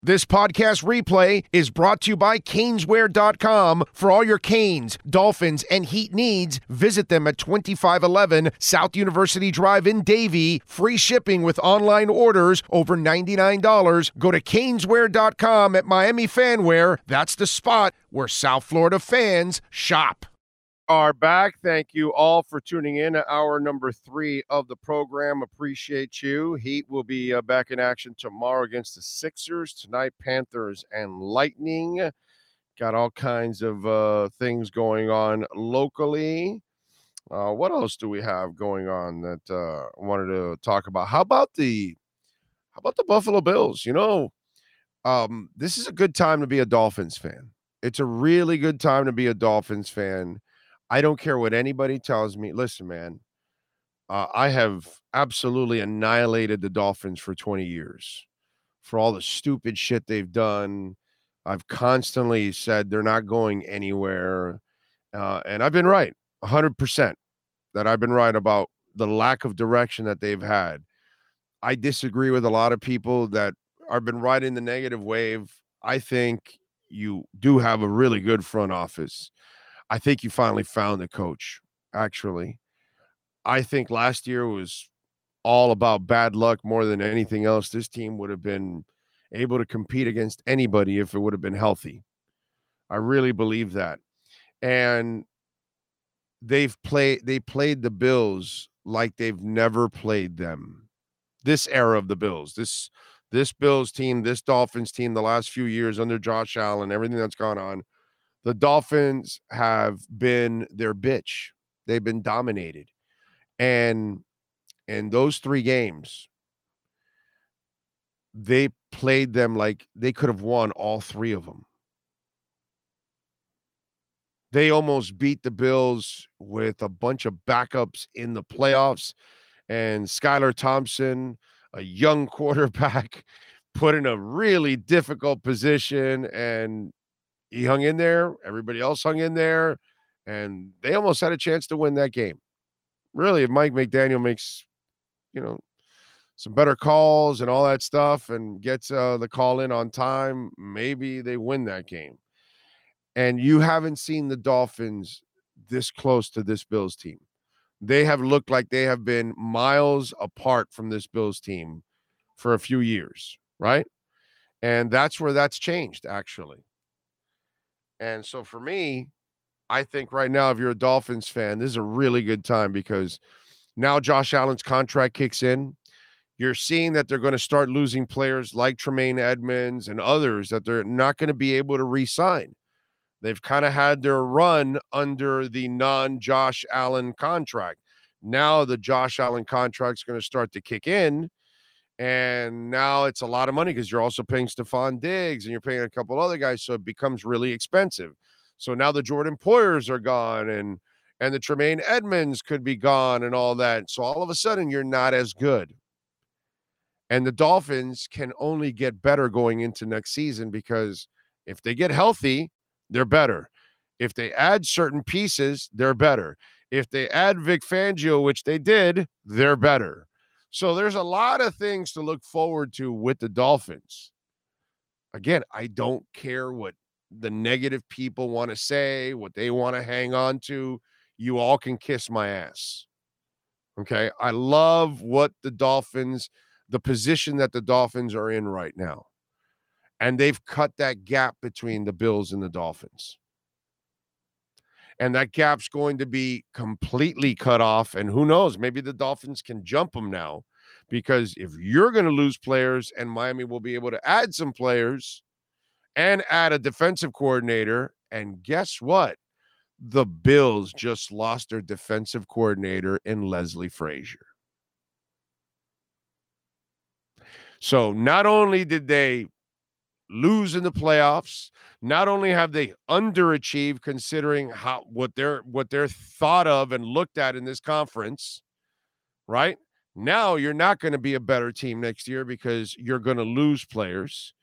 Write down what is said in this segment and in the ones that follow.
This podcast replay is brought to you by Caneswear.com. For all your Canes, Dolphins, and Heat needs, visit them at 2511 South University Drive in Davie. Free shipping with online orders over $99. Go to Caneswear.com at Miami Fanwear. That's the spot where South Florida fans shop are back. Thank you all for tuning in to hour number three of the program. Appreciate you. Heat will be uh, back in action tomorrow against the Sixers. Tonight, Panthers and Lightning. Got all kinds of uh, things going on locally. Uh, what else do we have going on that uh, I wanted to talk about? How about the how about the Buffalo Bills? You know, um, this is a good time to be a Dolphins fan. It's a really good time to be a Dolphins fan I don't care what anybody tells me. Listen, man, uh, I have absolutely annihilated the Dolphins for 20 years for all the stupid shit they've done. I've constantly said they're not going anywhere. Uh, and I've been right 100% that I've been right about the lack of direction that they've had. I disagree with a lot of people that have been riding the negative wave. I think you do have a really good front office. I think you finally found the coach, actually. I think last year was all about bad luck more than anything else. This team would have been able to compete against anybody if it would have been healthy. I really believe that. And they've played they played the Bills like they've never played them. This era of the Bills, this this Bills team, this Dolphins team the last few years under Josh Allen, everything that's gone on the Dolphins have been their bitch. They've been dominated. And in those three games, they played them like they could have won all three of them. They almost beat the Bills with a bunch of backups in the playoffs. And Skylar Thompson, a young quarterback, put in a really difficult position and he hung in there. Everybody else hung in there, and they almost had a chance to win that game. Really, if Mike McDaniel makes, you know, some better calls and all that stuff, and gets uh, the call in on time, maybe they win that game. And you haven't seen the Dolphins this close to this Bills team. They have looked like they have been miles apart from this Bills team for a few years, right? And that's where that's changed, actually. And so for me, I think right now, if you're a Dolphins fan, this is a really good time because now Josh Allen's contract kicks in. You're seeing that they're going to start losing players like Tremaine Edmunds and others that they're not going to be able to re sign. They've kind of had their run under the non Josh Allen contract. Now the Josh Allen contract is going to start to kick in. And now it's a lot of money because you're also paying Stefon Diggs and you're paying a couple other guys. So it becomes really expensive. So now the Jordan Poyers are gone and and the Tremaine Edmunds could be gone and all that. So all of a sudden you're not as good. And the Dolphins can only get better going into next season because if they get healthy, they're better. If they add certain pieces, they're better. If they add Vic Fangio, which they did, they're better. So there's a lot of things to look forward to with the Dolphins. Again, I don't care what the negative people want to say, what they want to hang on to. You all can kiss my ass. Okay. I love what the Dolphins, the position that the Dolphins are in right now. And they've cut that gap between the Bills and the Dolphins and that gap's going to be completely cut off. And who knows? Maybe the Dolphins can jump them now because if you're going to lose players and Miami will be able to add some players and add a defensive coordinator, and guess what? The Bills just lost their defensive coordinator in Leslie Frazier. So not only did they lose in the playoffs. Not only have they underachieved considering how what they're what they're thought of and looked at in this conference, right? Now you're not going to be a better team next year because you're going to lose players.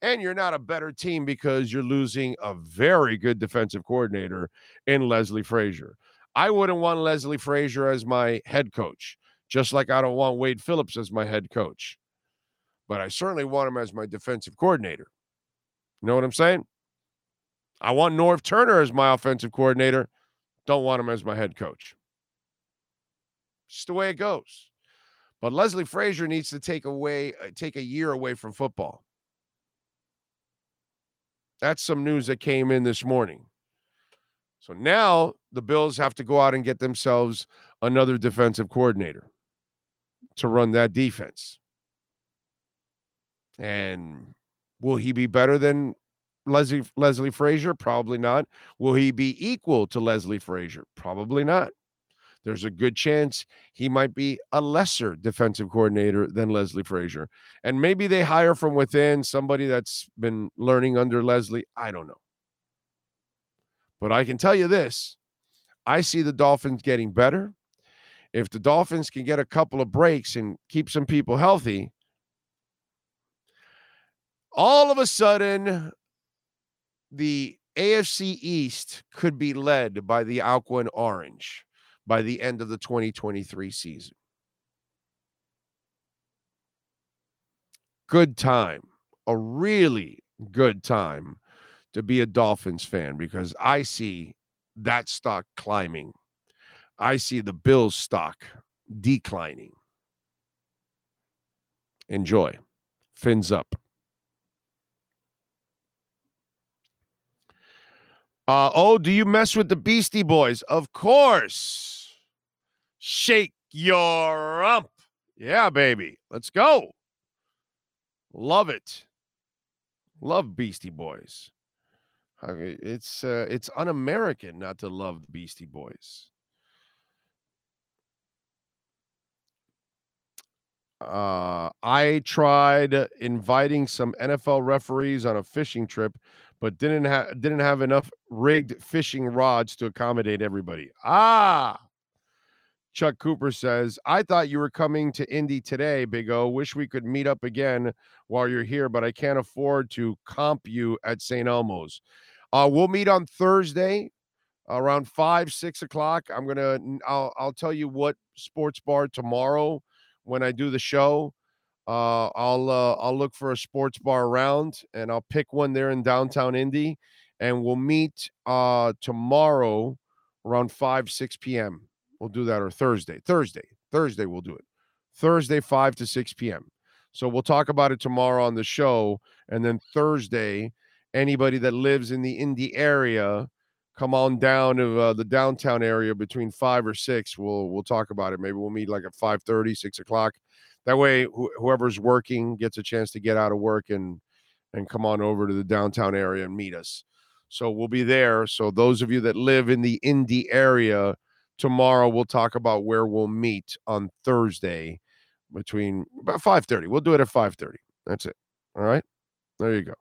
And you're not a better team because you're losing a very good defensive coordinator in Leslie Frazier. I wouldn't want Leslie Frazier as my head coach, just like I don't want Wade Phillips as my head coach. But I certainly want him as my defensive coordinator. You know what I'm saying? I want Norv Turner as my offensive coordinator. Don't want him as my head coach. Just the way it goes. But Leslie Frazier needs to take away uh, take a year away from football. That's some news that came in this morning. So now the Bills have to go out and get themselves another defensive coordinator to run that defense. And will he be better than Leslie Leslie Frazier? Probably not. Will he be equal to Leslie Frazier? Probably not. There's a good chance he might be a lesser defensive coordinator than Leslie Frazier. And maybe they hire from within somebody that's been learning under Leslie. I don't know. But I can tell you this I see the Dolphins getting better. If the Dolphins can get a couple of breaks and keep some people healthy, all of a sudden, the AFC East could be led by the Aqua and Orange by the end of the 2023 season. Good time, a really good time to be a Dolphins fan because I see that stock climbing. I see the Bills stock declining. Enjoy. Fins up. Uh, oh, do you mess with the Beastie Boys? Of course. Shake your rump. Yeah, baby. Let's go. Love it. Love Beastie Boys. It's uh, it's un-American not to love the Beastie Boys. Uh, I tried inviting some NFL referees on a fishing trip but didn't have didn't have enough rigged fishing rods to accommodate everybody. Ah. Chuck Cooper says, I thought you were coming to Indy today, Big O. Wish we could meet up again while you're here, but I can't afford to comp you at St. Elmo's. Uh, we'll meet on Thursday around five, six o'clock. I'm gonna I'll I'll tell you what sports bar tomorrow when I do the show. Uh, I'll uh, I'll look for a sports bar around, and I'll pick one there in downtown Indy, and we'll meet uh, tomorrow around five six p.m. We'll do that or Thursday. Thursday. Thursday we'll do it. Thursday five to six p.m. So we'll talk about it tomorrow on the show, and then Thursday, anybody that lives in the Indy area, come on down to uh, the downtown area between five or six. We'll we'll talk about it. Maybe we'll meet like at 5 30, 6 o'clock that way wh- whoever's working gets a chance to get out of work and and come on over to the downtown area and meet us. So we'll be there. So those of you that live in the indy area tomorrow we'll talk about where we'll meet on thursday between about 5.30 we'll do it at 5.30 that's it. All right? There you go.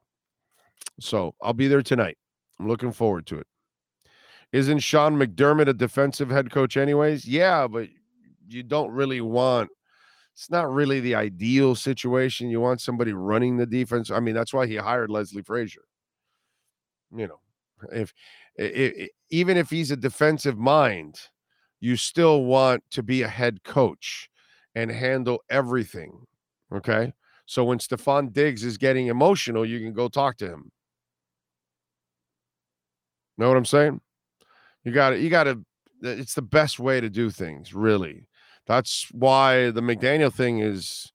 So i'll be there tonight. I'm looking forward to it. Isn't sean mcdermott a defensive head coach anyways? Yeah but you don't really want it's not really the ideal situation. You want somebody running the defense. I mean, that's why he hired Leslie Frazier. You know, if, if even if he's a defensive mind, you still want to be a head coach and handle everything. Okay. So when Stefon Diggs is getting emotional, you can go talk to him. Know what I'm saying? You got to, you got to, it's the best way to do things, really. That's why the McDaniel thing is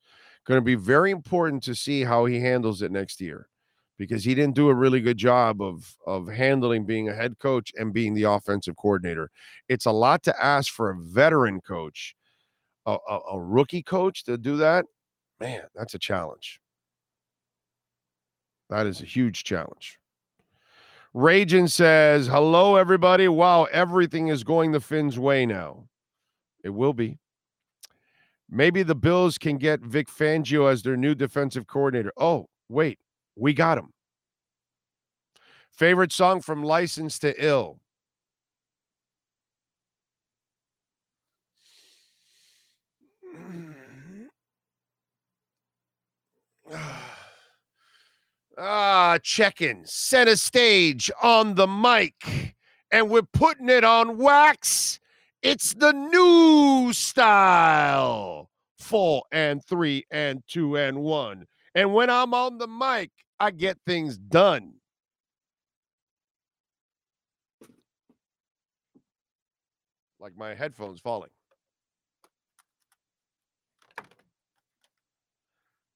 going to be very important to see how he handles it next year because he didn't do a really good job of of handling being a head coach and being the offensive coordinator. It's a lot to ask for a veteran coach, a, a, a rookie coach to do that. Man, that's a challenge. That is a huge challenge. Ragin says, Hello, everybody. Wow, everything is going the Fins' way now. It will be. Maybe the Bills can get Vic Fangio as their new defensive coordinator. Oh, wait, we got him. Favorite song from License to Ill. Ah, check-in, center stage on the mic, and we're putting it on wax it's the new style. Four and three and two and one. And when I'm on the mic, I get things done. Like my headphones falling.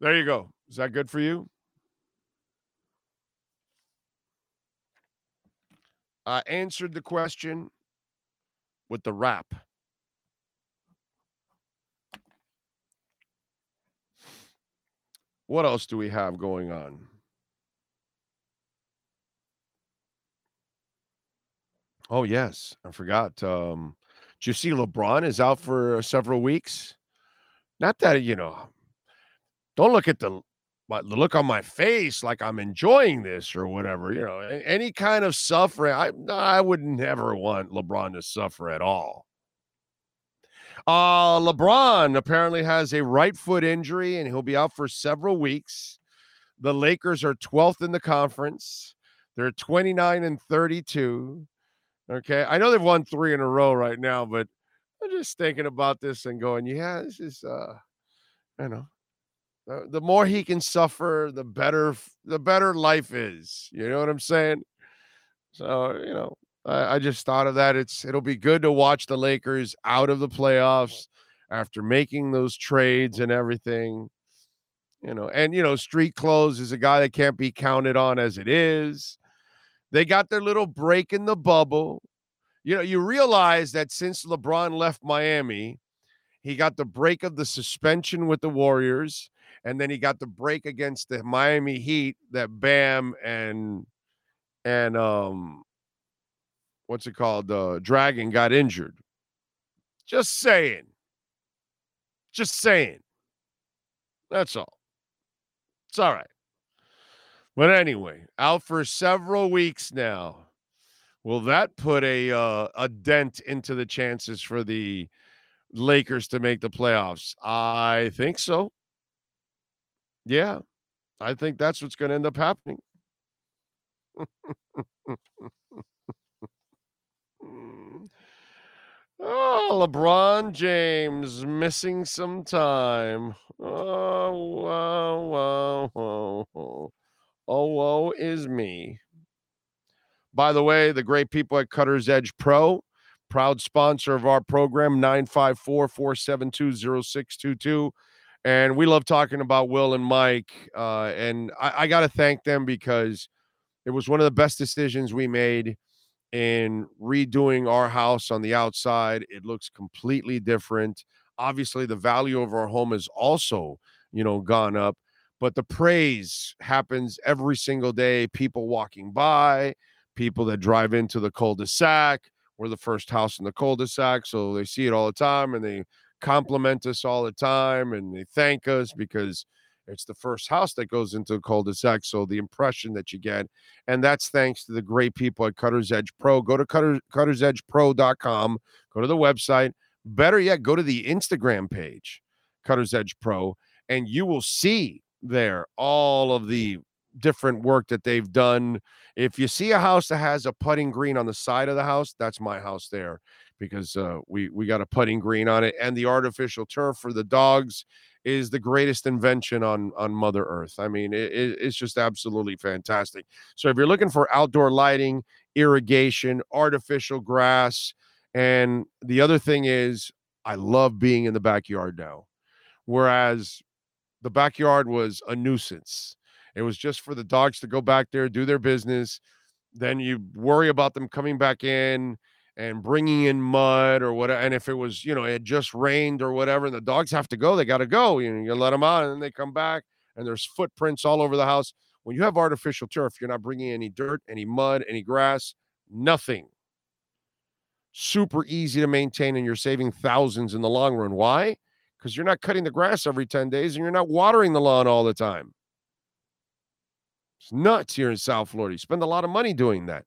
There you go. Is that good for you? I answered the question with the rap. What else do we have going on? Oh yes, I forgot. Um, did you see LeBron is out for several weeks? Not that you know. Don't look at the the look on my face like I'm enjoying this or whatever. You know, any kind of suffering. I I would never want LeBron to suffer at all. Uh, LeBron apparently has a right foot injury and he'll be out for several weeks. The Lakers are 12th in the conference. They're 29 and 32. Okay. I know they've won three in a row right now, but I'm just thinking about this and going, yeah, this is, uh, you know, the, the more he can suffer, the better, the better life is. You know what I'm saying? So, you know, I, I just thought of that. It's it'll be good to watch the Lakers out of the playoffs after making those trades and everything. You know, and you know, street clothes is a guy that can't be counted on as it is. They got their little break in the bubble. You know, you realize that since LeBron left Miami, he got the break of the suspension with the Warriors, and then he got the break against the Miami Heat that Bam and and um what's it called? Uh, Dragon got injured. Just saying. Just saying. That's all. It's all right. But anyway, out for several weeks now. Will that put a uh, a dent into the chances for the Lakers to make the playoffs? I think so. Yeah, I think that's what's going to end up happening. Oh, LeBron James missing some time. Oh, wow, wow, wow. Oh, woe is me. By the way, the great people at Cutter's Edge Pro, proud sponsor of our program, 954 472 0622. And we love talking about Will and Mike. Uh, and I, I got to thank them because it was one of the best decisions we made in redoing our house on the outside. It looks completely different. Obviously, the value of our home has also, you know, gone up, but the praise happens every single day. People walking by, people that drive into the cul-de-sac. We're the first house in the cul-de-sac, so they see it all the time and they compliment us all the time and they thank us because it's the first house that goes into a cul-de-sac. So the impression that you get, and that's thanks to the great people at Cutter's Edge Pro. Go to Cutter, cuttersedgepro.com, go to the website. Better yet, go to the Instagram page, Cutter's Edge Pro, and you will see there all of the different work that they've done. If you see a house that has a putting green on the side of the house, that's my house there because uh, we we got a putting green on it and the artificial turf for the dogs is the greatest invention on on Mother Earth. I mean, it, it's just absolutely fantastic. So if you're looking for outdoor lighting, irrigation, artificial grass, and the other thing is, I love being in the backyard now, whereas the backyard was a nuisance. It was just for the dogs to go back there, do their business. Then you worry about them coming back in and bringing in mud or whatever. And if it was, you know, it just rained or whatever, and the dogs have to go, they got to go. You know, you let them out and then they come back and there's footprints all over the house. When you have artificial turf, you're not bringing any dirt, any mud, any grass, nothing. Super easy to maintain and you're saving thousands in the long run. Why? Because you're not cutting the grass every 10 days and you're not watering the lawn all the time. It's nuts here in South Florida. You spend a lot of money doing that.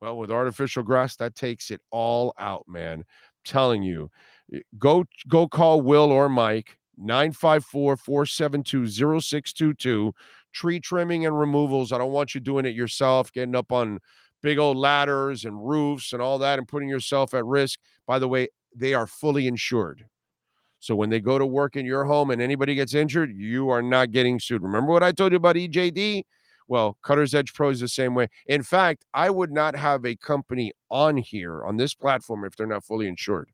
Well, with artificial grass, that takes it all out, man. I'm telling you, eh, go go call Will or Mike 954-472-0622. Tree trimming and removals. I don't want you doing it yourself, getting up on big old ladders and roofs and all that and putting yourself at risk. By the way, they are fully insured. So when they go to work in your home and anybody gets injured, you are not getting sued. Remember what I told you about EJD? Well, Cutter's Edge Pro is the same way. In fact, I would not have a company on here on this platform if they're not fully insured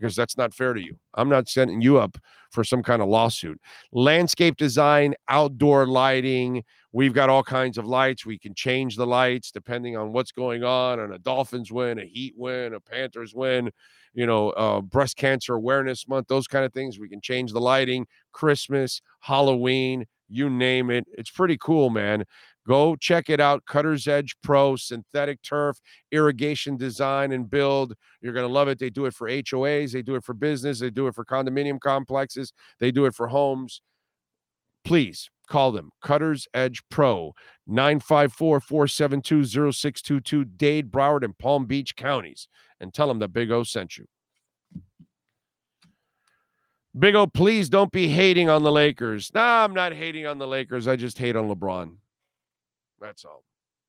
because that's not fair to you. I'm not setting you up for some kind of lawsuit. Landscape design, outdoor lighting. We've got all kinds of lights. We can change the lights depending on what's going on. And a Dolphins win, a Heat win, a Panthers win, you know, uh, breast cancer awareness month, those kind of things. We can change the lighting, Christmas, Halloween, you name it. It's pretty cool, man. Go check it out. Cutter's Edge Pro, synthetic turf, irrigation design and build. You're going to love it. They do it for HOAs, they do it for business, they do it for condominium complexes, they do it for homes. Please call them Cutter's Edge Pro, 954 472 0622, Dade, Broward, and Palm Beach counties, and tell them that Big O sent you. Big O, please don't be hating on the Lakers. No, I'm not hating on the Lakers. I just hate on LeBron. That's all.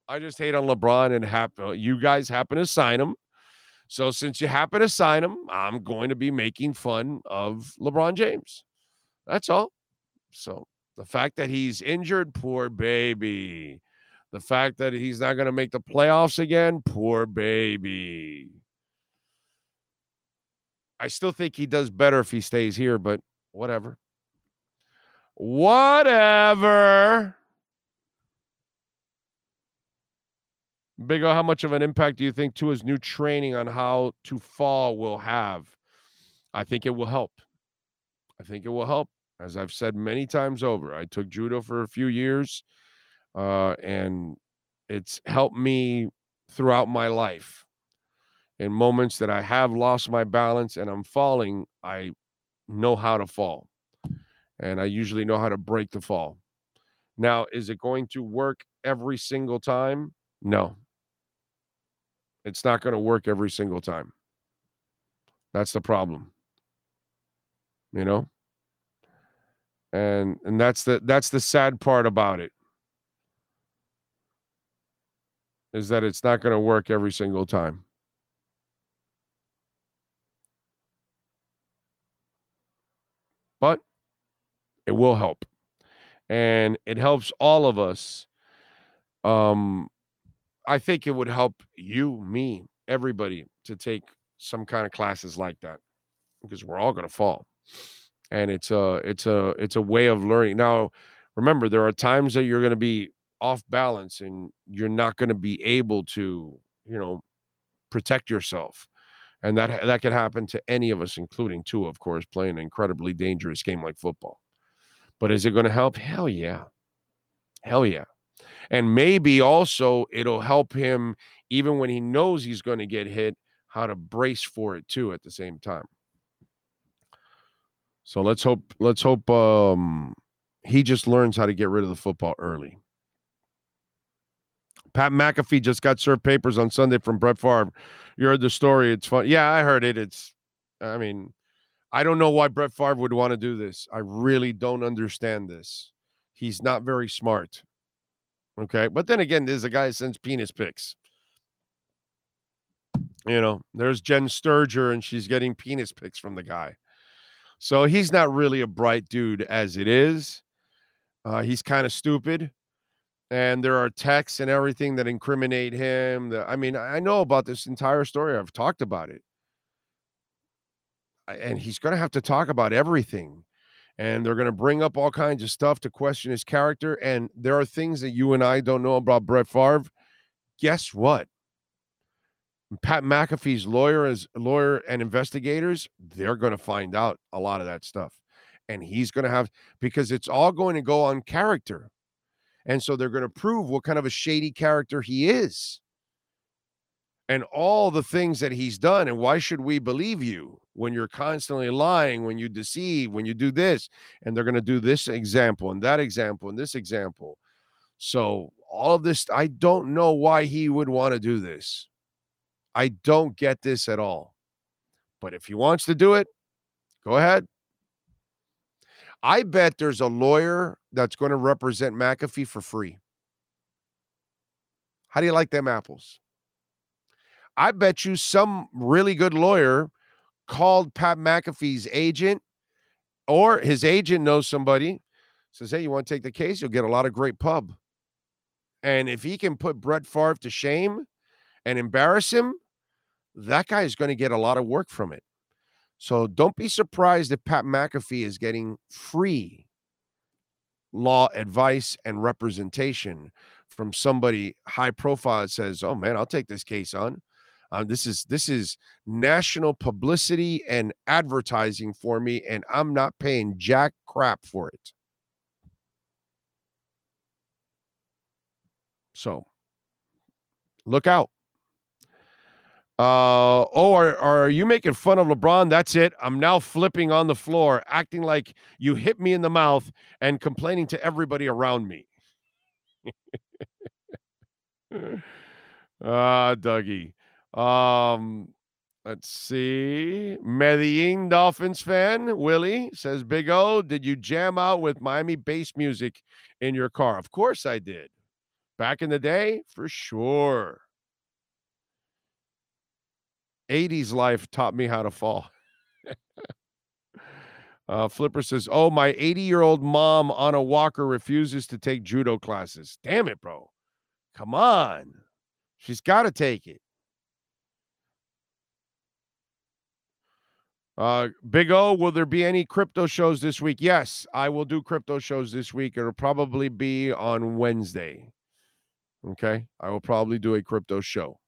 I just hate on LeBron and happen. Uh, you guys happen to sign him. So since you happen to sign him, I'm going to be making fun of LeBron James. That's all. So the fact that he's injured, poor baby. The fact that he's not going to make the playoffs again, poor baby. I still think he does better if he stays here, but whatever. Whatever. Big O, how much of an impact do you think Tua's new training on how to fall will have? I think it will help. I think it will help. As I've said many times over, I took judo for a few years, uh, and it's helped me throughout my life. In moments that I have lost my balance and I'm falling, I know how to fall, and I usually know how to break the fall. Now, is it going to work every single time? No, it's not going to work every single time. That's the problem. You know? And and that's the that's the sad part about it. Is that it's not going to work every single time. But it will help. And it helps all of us um I think it would help you, me, everybody to take some kind of classes like that because we're all going to fall. And it's a it's a it's a way of learning. Now, remember there are times that you're going to be off balance and you're not going to be able to, you know, protect yourself. And that that could happen to any of us including Tua of course playing an incredibly dangerous game like football. But is it going to help? Hell yeah. Hell yeah. And maybe also it'll help him even when he knows he's going to get hit, how to brace for it too at the same time. So let's hope let's hope um he just learns how to get rid of the football early. Pat McAfee just got served papers on Sunday from Brett Favre. You heard the story. It's fun. Yeah, I heard it. It's, I mean, I don't know why Brett Favre would want to do this. I really don't understand this. He's not very smart. Okay. But then again, there's a guy that sends penis pics. You know, there's Jenn Sterger and she's getting penis pics from the guy. So he's not really a bright dude as it is. Uh, he's kind of stupid. And there are texts and everything that incriminate him. The, I mean, I know about this entire story. I've talked about it. And he's going to have to talk about everything and they're going to bring up all kinds of stuff to question his character. And there are things that you and I don't know about Brett Favre. Guess what? Pat McAfee's lawyer as lawyer and investigators, they're going to find out a lot of that stuff. And he's going to have because it's all going to go on character. And so they're going to prove what kind of a shady character he is and all the things that he's done. And why should we believe you when you're constantly lying, when you deceive, when you do this? And they're going to do this example and that example and this example. So, all of this, I don't know why he would want to do this. I don't get this at all. But if he wants to do it, go ahead. I bet there's a lawyer that's going to represent McAfee for free. How do you like them apples? I bet you some really good lawyer called Pat McAfee's agent or his agent knows somebody, says, Hey, you want to take the case? You'll get a lot of great pub. And if he can put Brett Favre to shame and embarrass him, that guy is going to get a lot of work from it. So don't be surprised if Pat McAfee is getting free law advice and representation from somebody high profile that says, "Oh man, I'll take this case on." Uh, this is this is national publicity and advertising for me, and I'm not paying jack crap for it. So look out. Uh, oh, are, are you making fun of LeBron? That's it. I'm now flipping on the floor, acting like you hit me in the mouth and complaining to everybody around me. Ah, Dougie. Um, let's see. Medellin Dolphins fan Willie says, "Big O, did you jam out with Miami bass music in your car?" Of course I did. Back in the day, for sure. 80s life taught me how to fall. uh, Flipper says, Oh, my 80 year old mom on a walker refuses to take judo classes. Damn it, bro. Come on. She's got to take it. Uh, Big O, will there be any crypto shows this week? Yes, I will do crypto shows this week. It'll probably be on Wednesday. Okay. I will probably do a crypto show.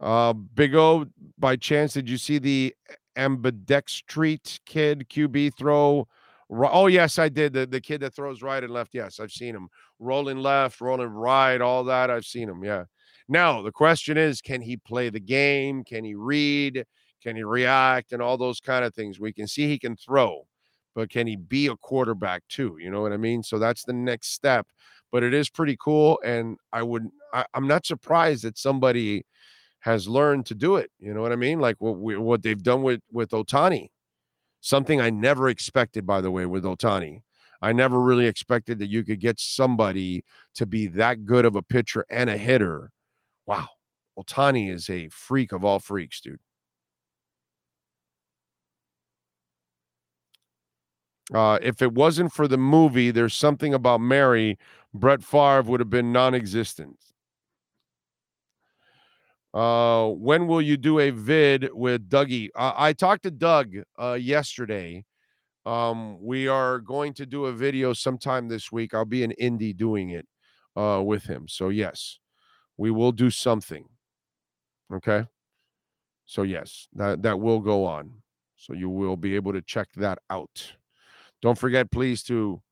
Uh, Big O, by chance, did you see the ambidextrous kid QB throw? Oh, yes, I did. The, the kid that throws right and left. Yes, I've seen him rolling left, rolling right, all that. I've seen him. Yeah. Now, the question is can he play the game? Can he read? Can he react? And all those kind of things. We can see he can throw, but can he be a quarterback too? You know what I mean? So that's the next step. But it is pretty cool. And I would, I, I'm not surprised that somebody has learned to do it. You know what I mean? Like what we, what they've done with with Ohtani, Something I never expected, by the way, with Ohtani, I never really expected that you could get somebody to be that good of a pitcher and a hitter. Wow. Ohtani is a freak of all freaks, dude. Uh, if it wasn't for the movie, there's something about Mary, Brett Favre would have been non existent. Uh, when will you do a vid with Dougie? Uh, I talked to Doug uh, yesterday. Um, we are going to do a video sometime this week. I'll be in Indy doing it uh, with him. So yes, we will do something. Okay. So yes, that that will go on. So you will be able to check that out. Don't forget, please, to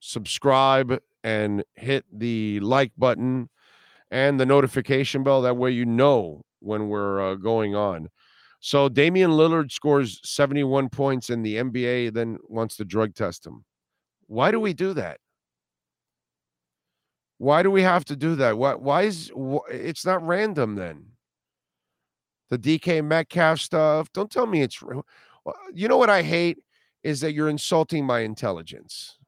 subscribe and hit the like button and the notification bell. That way, you know when we're uh, going on. So Damian Lillard scores 71 points in the NBA, then wants to drug test him. Why do we do that? Why do we have to do that? Why? Why is it's not random then? The DK Metcalf stuff. Don't tell me it's. You know what I hate is that you're insulting my intelligence.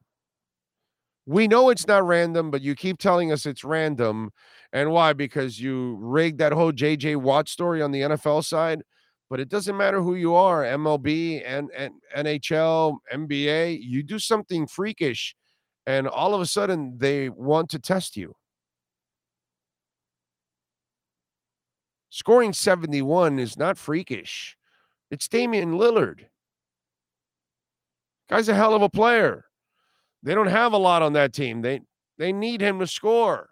We know it's not random, but you keep telling us it's random. And why? Because you rigged that whole JJ Watt story on the NFL side. But it doesn't matter who you are MLB and, and NHL, NBA, you do something freakish, and all of a sudden they want to test you. Scoring 71 is not freakish. It's Damian Lillard. Guy's a hell of a player. They don't have a lot on that team. They they need him to score.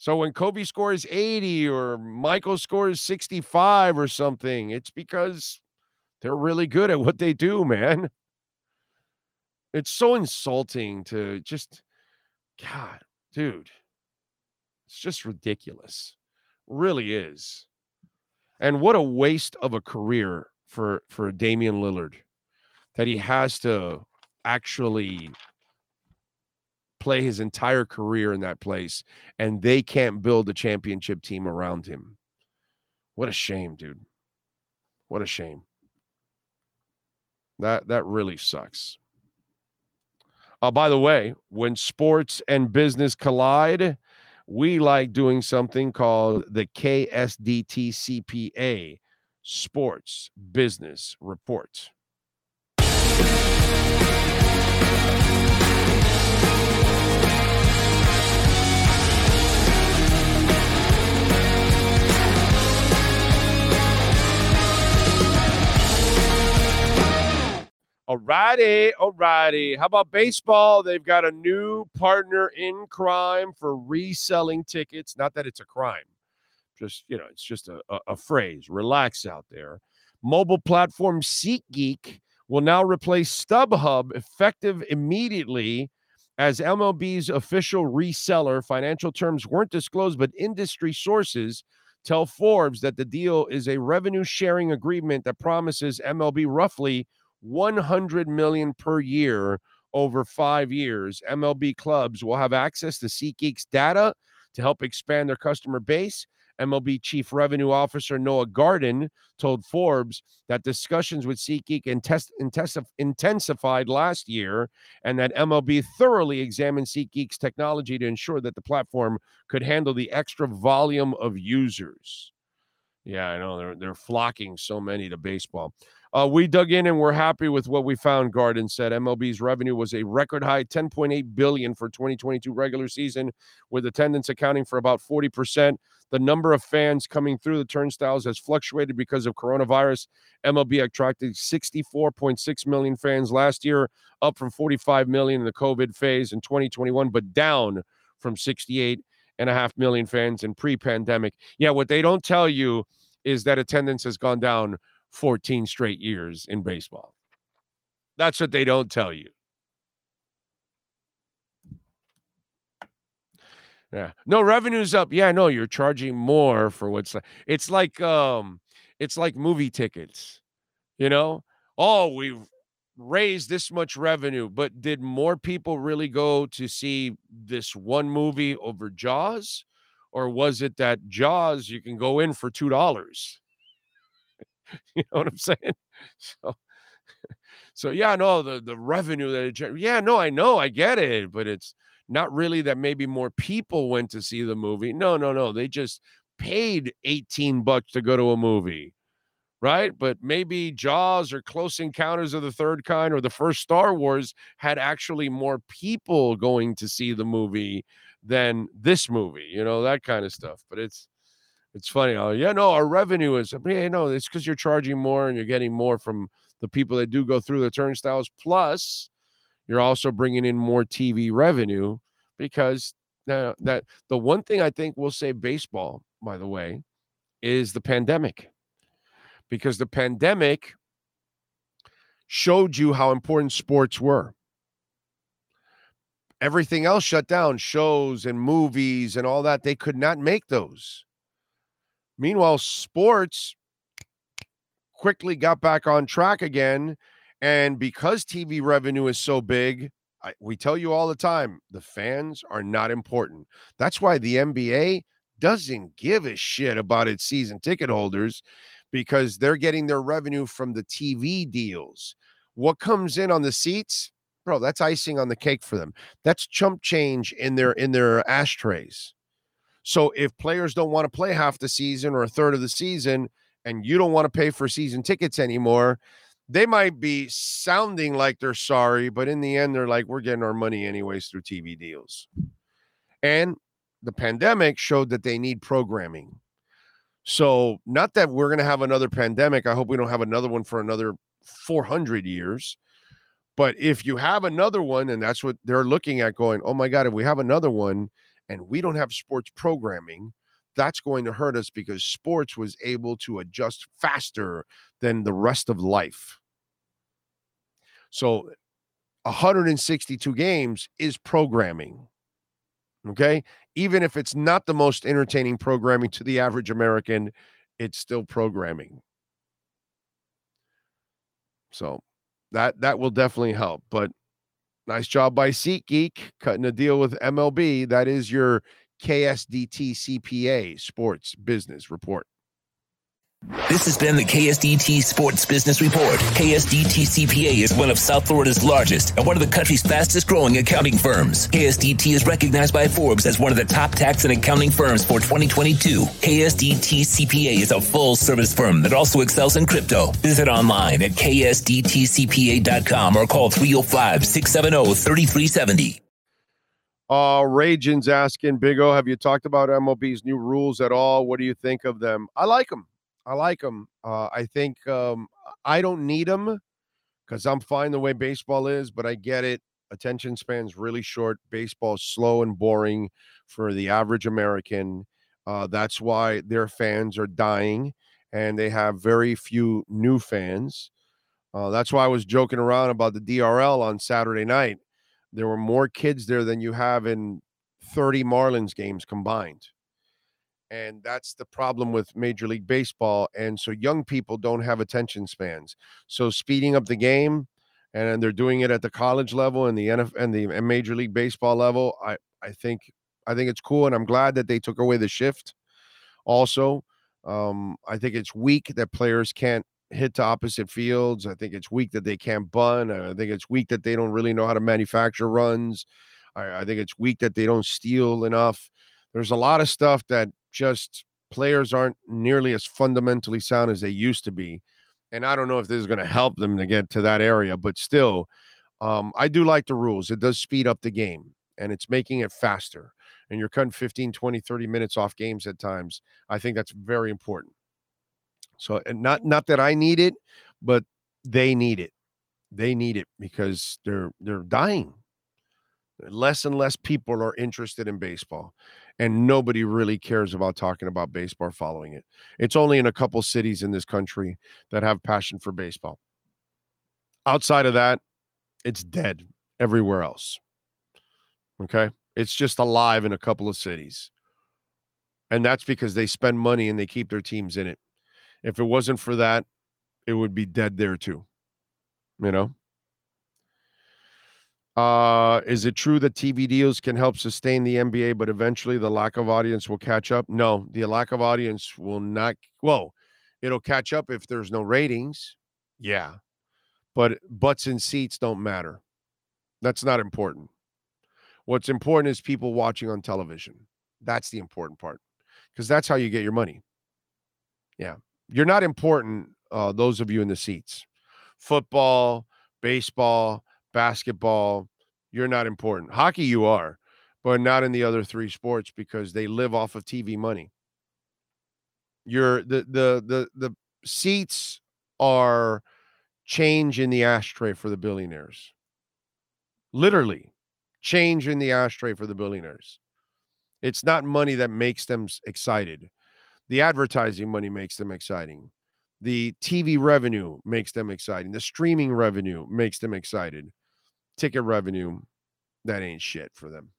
So when Kobe scores 80 or Michael scores 65 or something, it's because they're really good at what they do, man. It's so insulting to just God, dude. It's just ridiculous. Really is. And what a waste of a career for for Damian Lillard that he has to actually play his entire career in that place and they can't build a championship team around him. What a shame, dude. What a shame. That that really sucks. Uh, by the way, when sports and business collide, we like doing something called the KSDT CPA. Sports Business Report. Alrighty, alrighty. How about baseball? They've got a new partner in crime for reselling tickets. Not that it's a crime, just you know, it's just a, a, a phrase. Relax out there. Mobile platform SeatGeek will now replace StubHub effective immediately as MLB's official reseller. Financial terms weren't disclosed, but industry sources tell Forbes that the deal is a revenue sharing agreement that promises MLB roughly 100 million per year over 5 years. MLB clubs will have access to SeatGeek's data to help expand their customer base. MLB Chief Revenue Officer Noah Garden told Forbes that discussions with SeatGeek intensified last year and that MLB thoroughly examined SeatGeek's technology to ensure that the platform could handle the extra volume of users. Yeah, I know they're they're flocking so many to baseball. Uh, we dug in and we're happy with what we found. Garden said MLB's revenue was a record high 10.8 billion for 2022 regular season, with attendance accounting for about 40 percent. The number of fans coming through the turnstiles has fluctuated because of coronavirus. MLB attracted 64.6 million fans last year, up from 45 million in the COVID phase in 2021, but down from 68 and a half million fans in pre-pandemic. Yeah, what they don't tell you is that attendance has gone down 14 straight years in baseball. That's what they don't tell you. Yeah. No, revenue's up. Yeah, no, you're charging more for what's it's like um it's like movie tickets. You know? Oh, we've raised this much revenue, but did more people really go to see this one movie over Jaws? Or was it that Jaws you can go in for two dollars? you know what I'm saying? So so yeah, no, the the revenue that it yeah, no, I know, I get it, but it's not really that maybe more people went to see the movie. No, no, no. They just paid 18 bucks to go to a movie. Right. But maybe Jaws or Close Encounters of the Third Kind or the first Star Wars had actually more people going to see the movie than this movie, you know, that kind of stuff. But it's, it's funny. Oh, yeah, no, our revenue is, yeah, no, it's because you're charging more and you're getting more from the people that do go through the turnstiles. Plus, you're also bringing in more TV revenue because now that the one thing I think we'll save baseball, by the way, is the pandemic. Because the pandemic showed you how important sports were. Everything else shut down, shows and movies and all that. They could not make those. Meanwhile, sports quickly got back on track again and because TV revenue is so big, I, we tell you all the time the fans are not important. That's why the NBA doesn't give a shit about its season ticket holders because they're getting their revenue from the TV deals. What comes in on the seats, bro, that's icing on the cake for them. That's chump change in their in their ashtrays. So if players don't want to play half the season or a third of the season and you don't want to pay for season tickets anymore, they might be sounding like they're sorry, but in the end, they're like, we're getting our money anyways through TV deals. And the pandemic showed that they need programming. So, not that we're going to have another pandemic. I hope we don't have another one for another 400 years. But if you have another one, and that's what they're looking at going, oh my God, if we have another one and we don't have sports programming, that's going to hurt us because sports was able to adjust faster than the rest of life. So 162 games is programming. Okay. Even if it's not the most entertaining programming to the average American, it's still programming. So that that will definitely help. But nice job by SeatGeek cutting a deal with MLB. That is your KSDT CPA Sports Business Report. This has been the KSDT Sports Business Report. KSDT CPA is one of South Florida's largest and one of the country's fastest growing accounting firms. KSDT is recognized by Forbes as one of the top tax and accounting firms for 2022. KSDT CPA is a full service firm that also excels in crypto. Visit online at ksdtcpa.com or call 305 670 3370. Uh, Ragin's asking, Big O, have you talked about MLB's new rules at all? What do you think of them? I like them. I like them. Uh, I think um, I don't need them because I'm fine the way baseball is, but I get it. Attention span's really short. Baseball's slow and boring for the average American. Uh, that's why their fans are dying, and they have very few new fans. Uh, that's why I was joking around about the DRL on Saturday night. There were more kids there than you have in 30 Marlins games combined. And that's the problem with Major League Baseball. And so young people don't have attention spans. So speeding up the game, and they're doing it at the college level and the NFL and the Major League Baseball level. I I think I think it's cool, and I'm glad that they took away the shift. Also, um, I think it's weak that players can't hit to opposite fields. I think it's weak that they can't bunt. I think it's weak that they don't really know how to manufacture runs. I, I think it's weak that they don't steal enough. There's a lot of stuff that just players aren't nearly as fundamentally sound as they used to be. And I don't know if this is going to help them to get to that area, but still, um, I do like the rules. It does speed up the game and it's making it faster. And you're cutting 15, 20, 30 minutes off games at times. I think that's very important. So, and not not that I need it, but they need it. They need it because they're they're dying. Less and less people are interested in baseball and nobody really cares about talking about baseball following it. It's only in a couple cities in this country that have passion for baseball. Outside of that, it's dead everywhere else. Okay? It's just alive in a couple of cities. And that's because they spend money and they keep their teams in it. If it wasn't for that, it would be dead there too. You know? Uh, is it true that TV deals can help sustain the NBA, but eventually the lack of audience will catch up? No, the lack of audience will not. Well, it'll catch up if there's no ratings. Yeah, but butts and seats don't matter. That's not important. What's important is people watching on television. That's the important part because that's how you get your money. Yeah, you're not important. Uh, those of you in the seats, football, baseball, basketball, you're not important. Hockey, you are, but not in the other three sports because they live off of TV money. You're the the the the seats are change in the ashtray for the billionaires. Literally, change in the ashtray for the billionaires. It's not money that makes them excited. The advertising money makes them exciting. The TV revenue makes them exciting. The streaming revenue makes them excited ticket revenue, that ain't shit for them,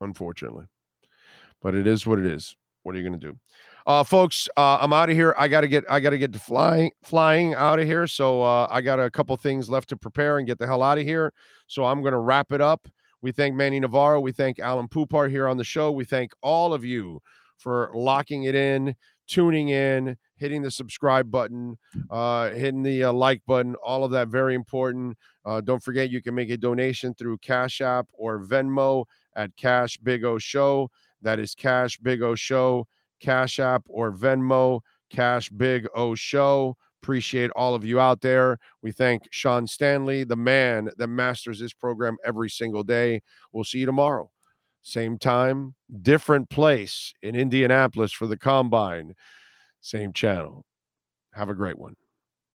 unfortunately. But it is what it is. What are you to do? Uh, folks, uh, I'm out of here. I got to get, I got to get to flying, flying out of here. So uh, I got a couple things left to prepare and get the hell out of here. So I'm to wrap it up. We thank Manny Navarro. We thank Alain Poupart here on the show. We thank all of you for locking it in, tuning in, hitting the subscribe button, uh, hitting the uh, like button, all of that very important. Uh, don't forget you can make a donation through Cash App or Venmo at Cash Big O Show. That is Cash Big O Show, Cash App or Venmo, Cash Big O Show. Appreciate all of you out there. We thank Sean Stanley, the man that masters this program every single day. We'll see you tomorrow. Same time, different place in Indianapolis for the combine. Same channel. Have a great one.